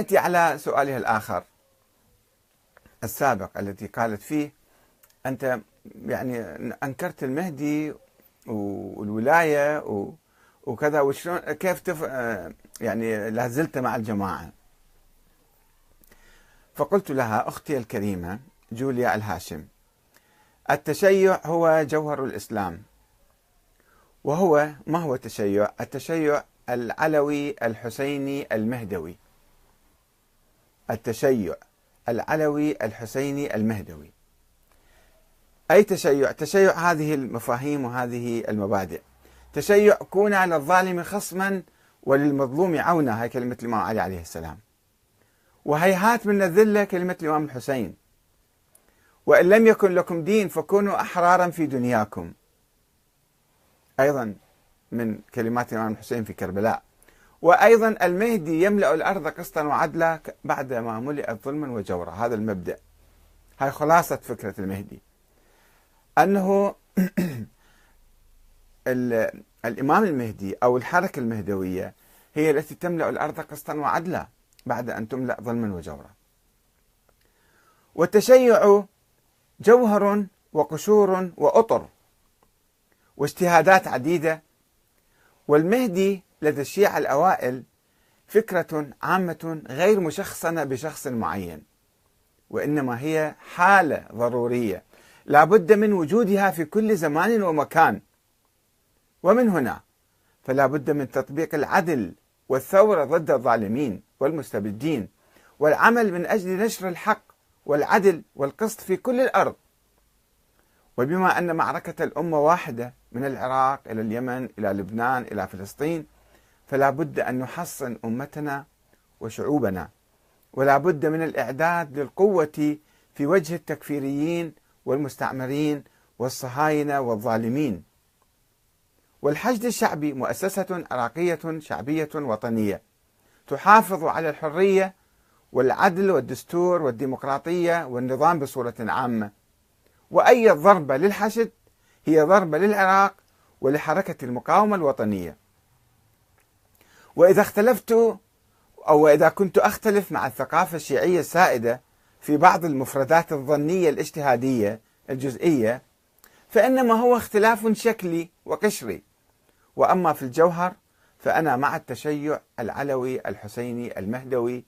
نأتي على سؤالها الآخر السابق التي قالت فيه أنت يعني أنكرت المهدي والولاية وكذا وشلون كيف تف يعني لازلت مع الجماعة فقلت لها أختي الكريمة جوليا الهاشم التشيع هو جوهر الإسلام وهو ما هو التشيع؟ التشيع العلوي الحسيني المهدوي التشيع العلوي الحسيني المهدوي. أي تشيع؟ تشيع هذه المفاهيم وهذه المبادئ. تشيع كون على الظالم خصما وللمظلوم عونا هاي كلمة الإمام علي عليه السلام. وهيهات من الذلة كلمة الإمام الحسين. وإن لم يكن لكم دين فكونوا أحرارا في دنياكم. أيضا من كلمات الإمام الحسين في كربلاء. وأيضا المهدي يملأ الأرض قسطا وعدلا بعدما ملئت ظلما وجورا. هذا المبدأ. هاي خلاصة فكرة المهدي. أنه الإمام المهدي أو الحركة المهدوية هي التي تملأ الأرض قسطا وعدلا بعد أن تملأ ظلما وجورا. والتشيع جوهر وقشور وأطر واجتهادات عديدة. والمهدي لدى الشيعة الأوائل فكرة عامة غير مشخصنة بشخص معين وإنما هي حالة ضرورية لا بد من وجودها في كل زمان ومكان. ومن هنا فلا بد من تطبيق العدل والثورة ضد الظالمين والمستبدين والعمل من أجل نشر الحق والعدل والقسط في كل الأرض. وبما أن معركة الأمة واحدة من العراق إلى اليمن إلى لبنان إلى فلسطين فلا بد أن نحصن أمتنا وشعوبنا ولا بد من الإعداد للقوة في وجه التكفيريين والمستعمرين والصهاينة والظالمين. والحشد الشعبي مؤسسة عراقية شعبية وطنية تحافظ على الحرية والعدل والدستور والديمقراطية والنظام بصورة عامة. وأي ضربة للحشد هي ضربة للعراق ولحركة المقاومة الوطنية. وإذا اختلفت أو إذا كنت أختلف مع الثقافة الشيعية السائدة في بعض المفردات الظنية الاجتهادية الجزئية فإنما هو اختلاف شكلي وقشري. وأما في الجوهر فأنا مع التشيع العلوي الحسيني المهدوي